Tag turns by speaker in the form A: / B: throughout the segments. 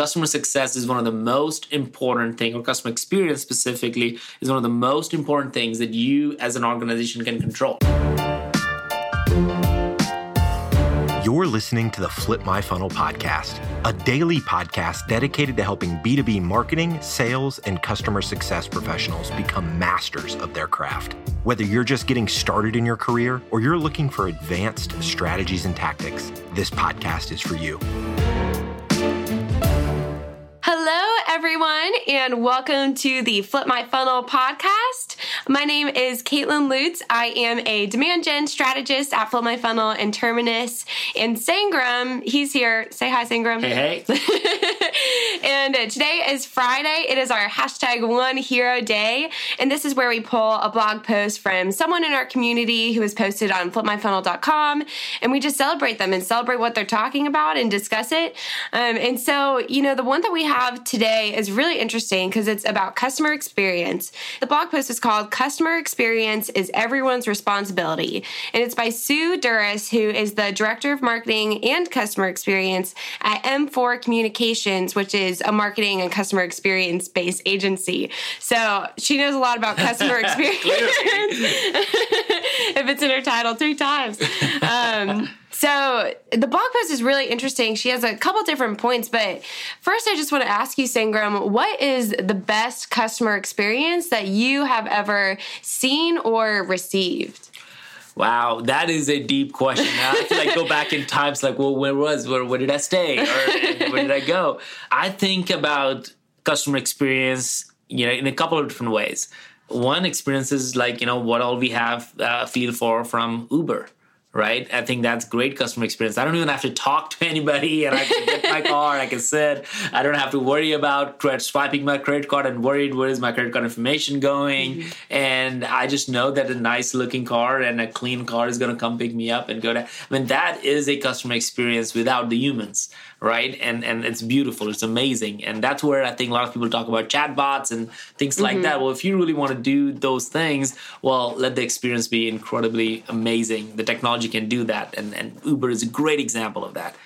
A: customer success is one of the most important thing or customer experience specifically is one of the most important things that you as an organization can control.
B: You're listening to the flip my funnel podcast a daily podcast dedicated to helping b2b marketing sales and customer success professionals become masters of their craft. Whether you're just getting started in your career or you're looking for advanced strategies and tactics this podcast is for you
C: and welcome to the Flip My Funnel podcast. My name is Caitlin Lutz. I am a demand gen strategist at Flip My Funnel and Terminus. And Sangram, he's here. Say hi, Sangram.
A: Hey,
C: hey. today is Friday. It is our hashtag one hero day. And this is where we pull a blog post from someone in our community who has posted on flipmyfunnel.com. And we just celebrate them and celebrate what they're talking about and discuss it. Um, and so, you know, the one that we have today is really interesting because it's about customer experience. The blog post is called Customer Experience is Everyone's Responsibility. And it's by Sue Duris, who is the Director of Marketing and Customer Experience at M4 Communications, which is a marketing and customer experience based agency. So she knows a lot about customer experience. if it's in her title three times. Um, so the blog post is really interesting. She has a couple different points, but first I just want to ask you, Sangram, what is the best customer experience that you have ever seen or received?
A: Wow, that is a deep question. I have to like go back in times, like, well, where was, where, where did I stay, or where did I go? I think about customer experience, you know, in a couple of different ways. One experience is like, you know, what all we have uh, feel for from Uber right? I think that's great customer experience. I don't even have to talk to anybody, and I can get my car. I can sit. I don't have to worry about credit, swiping my credit card and worried where is my credit card information going. Mm-hmm. And I just know that a nice looking car and a clean car is going to come pick me up and go to. I mean, that is a customer experience without the humans right? And and it's beautiful, it's amazing, and that's where I think a lot of people talk about chatbots and things mm-hmm. like that. Well, if you really want to do those things, well, let the experience be incredibly amazing. The technology can do that, and and Uber is a great example of that.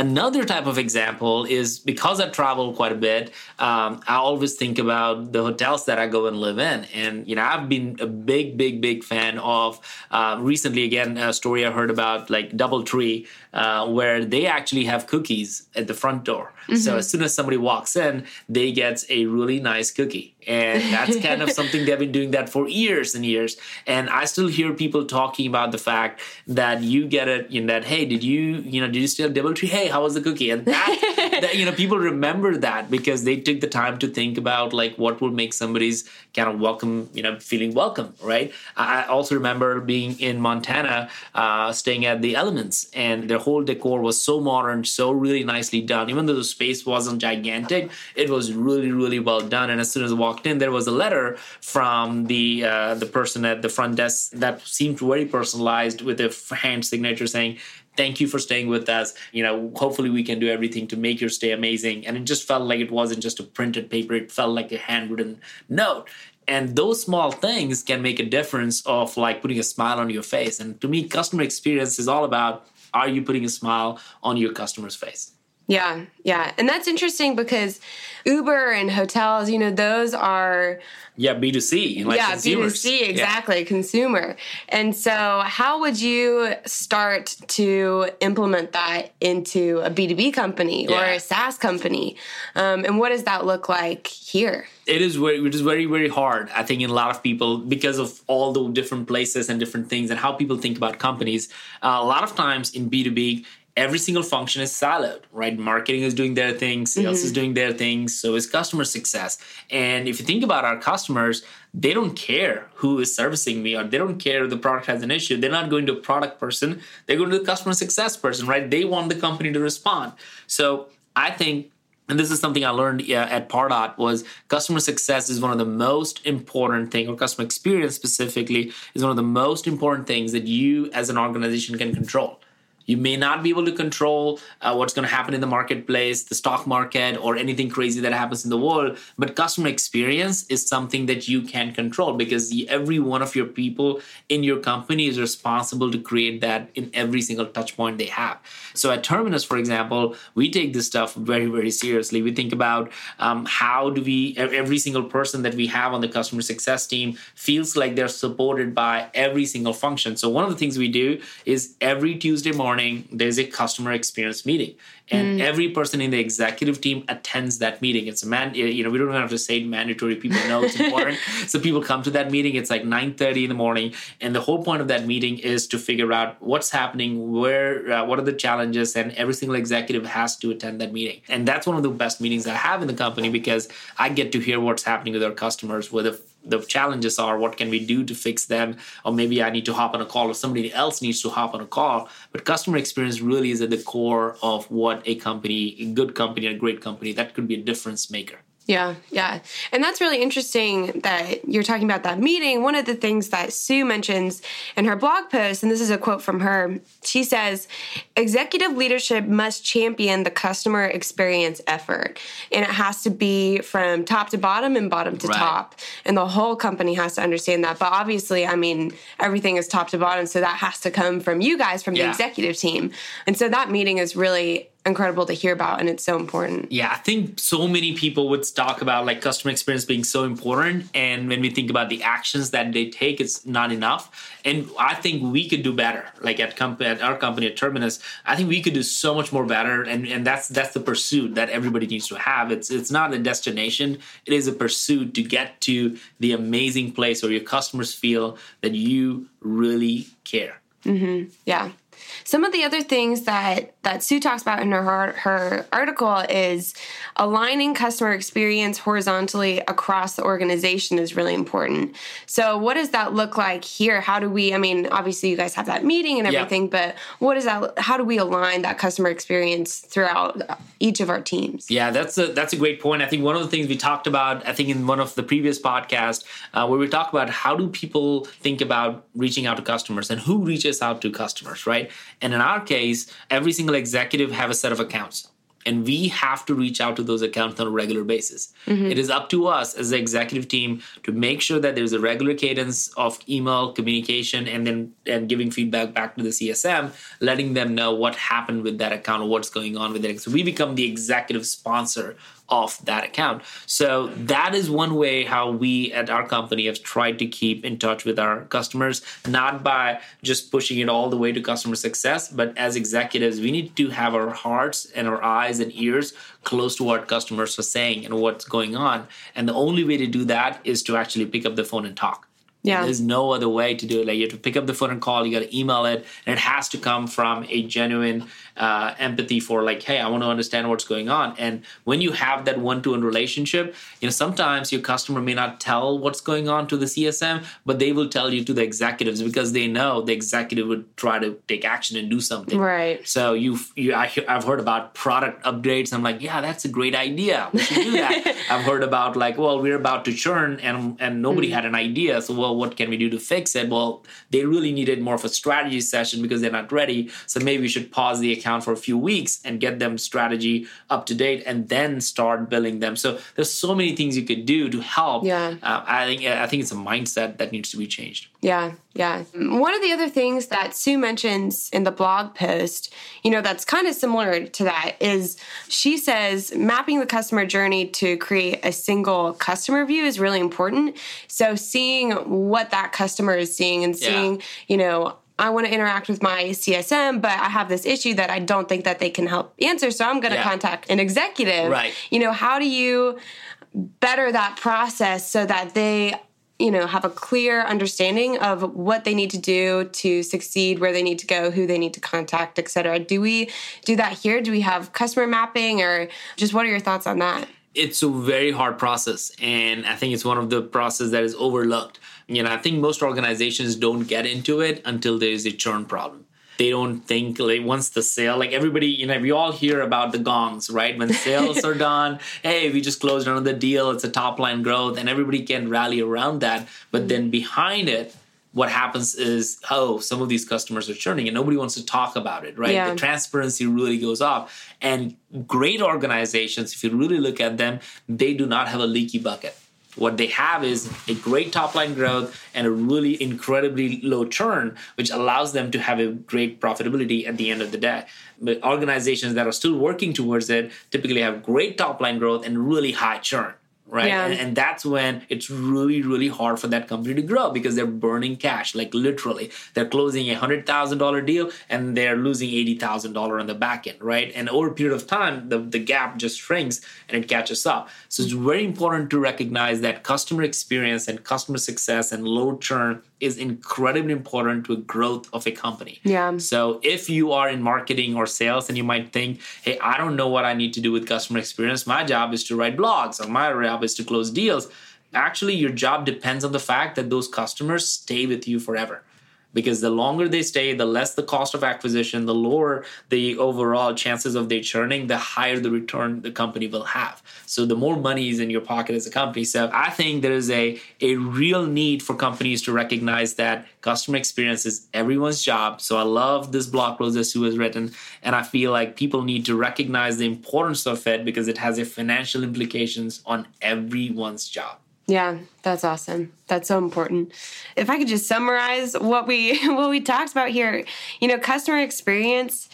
A: Another type of example is because I travel quite a bit, um, I always think about the hotels that I go and live in. And, you know, I've been a big, big, big fan of uh, recently, again, a story I heard about like Doubletree, uh, where they actually have cookies at the front door. Mm-hmm. So as soon as somebody walks in, they get a really nice cookie and that's kind of something they've been doing that for years and years. And i still hear people talking about the fact that you get it in that hey did you you know did you still have Doubletree hey how was the cookie? And that, that you know people remember that because they took the time to think about like what will make somebody's kind of welcome you know feeling welcome right? I also remember being in montana uh, staying at the elements and their whole decor was so modern so really nicely done. Even though the space wasn't gigantic it was really really well done. And as soon as i walked in, there was a letter from the uh, the person at the front desk that seemed very personalized with a hand signature saying, thank you for staying with us. You know hopefully we can do everything to make your stay amazing. And it just felt like it wasn't just a printed paper. It felt like a handwritten note. And those small things can make a difference of like putting a smile on your face. And to me customer experience is all about are you putting a smile on your customer's face
C: yeah, yeah. And that's interesting because Uber and hotels, you know, those are
A: yeah, B2C.
C: Like yeah, consumers. B2C, exactly, yeah. consumer. And so, how would you start to implement that into a B2B company yeah. or a SaaS company? Um, and what does that look like here?
A: It is very, which is very, very hard. I think in a lot of people because of all the different places and different things and how people think about companies. Uh, a lot of times in B2B, every single function is siloed, right? Marketing is doing their thing, sales mm-hmm. is doing their thing, so is customer success. And if you think about our customers, they don't care who is servicing me or they don't care if the product has an issue. They're not going to a product person, they're going to the customer success person, right? They want the company to respond. So I think and this is something I learned at Pardot was customer success is one of the most important thing, or customer experience specifically is one of the most important things that you as an organization can control You may not be able to control uh, what's going to happen in the marketplace, the stock market, or anything crazy that happens in the world. But customer experience is something that you can control because every one of your people in your company is responsible to create that in every single touch point they have. So at Terminus, for example, we take this stuff very, very seriously. We think about um, how do we, every single person that we have on the customer success team feels like they're supported by every single function. So one of the things we do is every Tuesday morning, morning there's a customer experience meeting and mm. every person in the executive team attends that meeting. It's a man you know we don't have to say mandatory people know it's important. So people come to that meeting it's like 9.30 in the morning. And the whole point of that meeting is to figure out what's happening where uh, what are the challenges and every single executive has to attend that meeting. And that's one of the best meetings i have in the company because i get to hear what's happening with our customers whether the challenges are what can we do to fix them? Or maybe i need to hop on a call or somebody else needs to hop on a call. But customer experience really is at the core of what a company a good company a great company that could be a difference maker
C: yeah, yeah. And that's really interesting that you're talking about that meeting. One of the things that Sue mentions in her blog post, and this is a quote from her, she says, Executive leadership must champion the customer experience effort. And it has to be from top to bottom and bottom to right. top. And the whole company has to understand that. But obviously, I mean, everything is top to bottom. So that has to come from you guys, from yeah. the executive team. And so that meeting is really incredible to hear about and it's so important.
A: Yeah, I think so many people would talk about like customer experience being so important and when we think about the actions that they take it's not enough and I think we could do better like at company at our company at Terminus I think we could do so much more better and and that's that's the pursuit that everybody needs to have it's it's not a destination it is a pursuit to get to the amazing place where your customers feel that you really care.
C: Mm-hmm. Yeah. Some of the other things that that Sue talks about in her her article is aligning customer experience horizontally across the organization is really important. So, what does that look like here? How do we? I mean, obviously, you guys have that meeting and everything, yeah. but what is that? How do we align that customer experience throughout each of our teams?
A: Yeah, that's a that's a great point. I think one of the things we talked about, I think in one of the previous podcasts, uh, where we talk about how do people think about reaching out to customers and who reaches out to customers, right? And in our case, every single executive have a set of accounts and we have to reach out to those accounts on a regular basis. Mm-hmm. It is up to us as the executive team to make sure that there's a regular cadence of email communication and then and giving feedback back to the CSM, letting them know what happened with that account or what's going on with it. So we become the executive sponsor of that account. So that is one way how we at our company have tried to keep in touch with our customers, not by just pushing it all the way to customer success, but as executives, we need to have our hearts and our eyes and ears close to what customers are saying and what's going on. And the only way to do that is to actually pick up the phone and talk. Yeah. There's no other way to do it. Like you have to pick up the phone and call, you got to email it, and it has to come from a genuine uh, empathy for like, hey, I want to understand what's going on. And when you have that one-to-one relationship, you know, sometimes your customer may not tell what's going on to the CSM, but they will tell you to the executives because they know the executive would try to take action and do something.
C: Right.
A: So you've, you, I, have heard about product updates. I'm like, yeah, that's a great idea. We should do that. I've heard about like, well, we're about to churn and and nobody mm had an idea. So well, what can we do to fix it? Well, they really needed more of a strategy session because they're not ready. So maybe we should pause the account for a few weeks and get them strategy up to date and then start billing them. So there's so many things you could do to help.
C: Yeah.
A: Uh, I think I think it's a mindset that needs to be changed.
C: Yeah, yeah. One of the other things that Sue mentions in the blog post, you know, that's kind of similar to that is she says mapping the customer journey to create a single customer view is really important. So seeing what that customer is seeing and seeing, yeah. you know, I want to interact with my CSM, but I have this issue that I don't think that they can help answer. So I'm going to yeah. contact an executive.
A: Right.
C: You know, how do you better that process so that they you know have a clear understanding of what they need to do to succeed where they need to go who they need to contact etc do we do that here do we have customer mapping or just what are your thoughts on that
A: it's a very hard process and i think it's one of the process that is overlooked you know i think most organizations don't get into it until there's a churn problem they don't think like once the sale like everybody you know we all hear about the gongs right when sales are done hey we just closed another deal it's a top line growth and everybody can rally around that but then behind it what happens is, oh, some of these customers are churning and nobody wants to talk about it, right?
C: Yeah.
A: The transparency really goes off. And great organizations, if you really look at them, they do not have a leaky bucket. What they have is a great top line growth and a really incredibly low churn, which allows them to have a great profitability at the end of the day. But organizations that are still working towards it typically have great top line growth and really high churn right?
C: Yeah.
A: And, and that's when it's really, really hard for that company to grow because they're burning cash, like literally. They're closing a hundred thousand dollar deal and they're losing eighty thousand dollar on the back end, right? And over a period of time, the, the gap just shrinks and it catches up. So it's very important to recognize that customer experience and customer success and low churn is incredibly important to the growth of a company.
C: Yeah.
A: So if you are in marketing or sales and you might think, hey, I don't know what I need to do with customer experience. My job is to write blogs or my job is to close deals. Actually, your job depends on the fact that those customers stay with you forever. Because the longer they stay, the less the cost of acquisition, the lower the overall chances of they churning, the higher the return the company will have. So the more money is in your pocket as a company. So I think there is a, a real need for companies to recognize that customer experience is everyone's job. So I love this blog post that Sue has written. And I feel like people need to recognize the importance of it because it has a financial implications on everyone's job.
C: Yeah, that's awesome. That's so important. If I could just summarize what we what we talked about here, you know, customer experience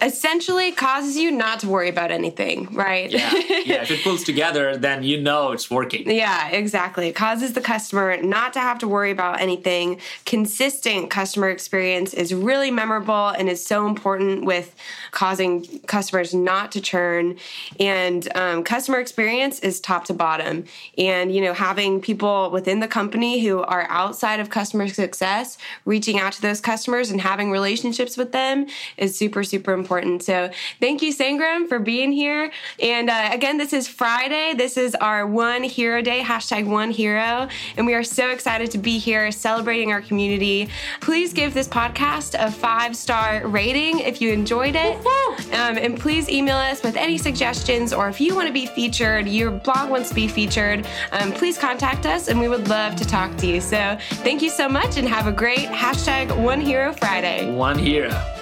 C: essentially causes you not to worry about anything, right?
A: Yeah. yeah. If it pulls together, then you know it's working.
C: Yeah, exactly. It causes the customer not to have to worry about anything. Consistent customer experience is really memorable and is so important with causing customers not to churn. And um, customer experience is top to bottom. And, you know, having people within the company who are outside of customer success reaching out to those customers and having relationships with them is super, super important. So thank you, Sangram, for being here. And uh, again, this is Friday. This is our One Hero Day, hashtag One Hero. And we are so excited to be here celebrating our community. Please give this podcast a five star rating if you enjoyed it. Um, and please email us with any suggestions or if you want to be featured, your blog wants to be featured, um, please contact us and we would love to talk to you. So thank you so much and have a great hashtag One Hero Friday.
A: One hero.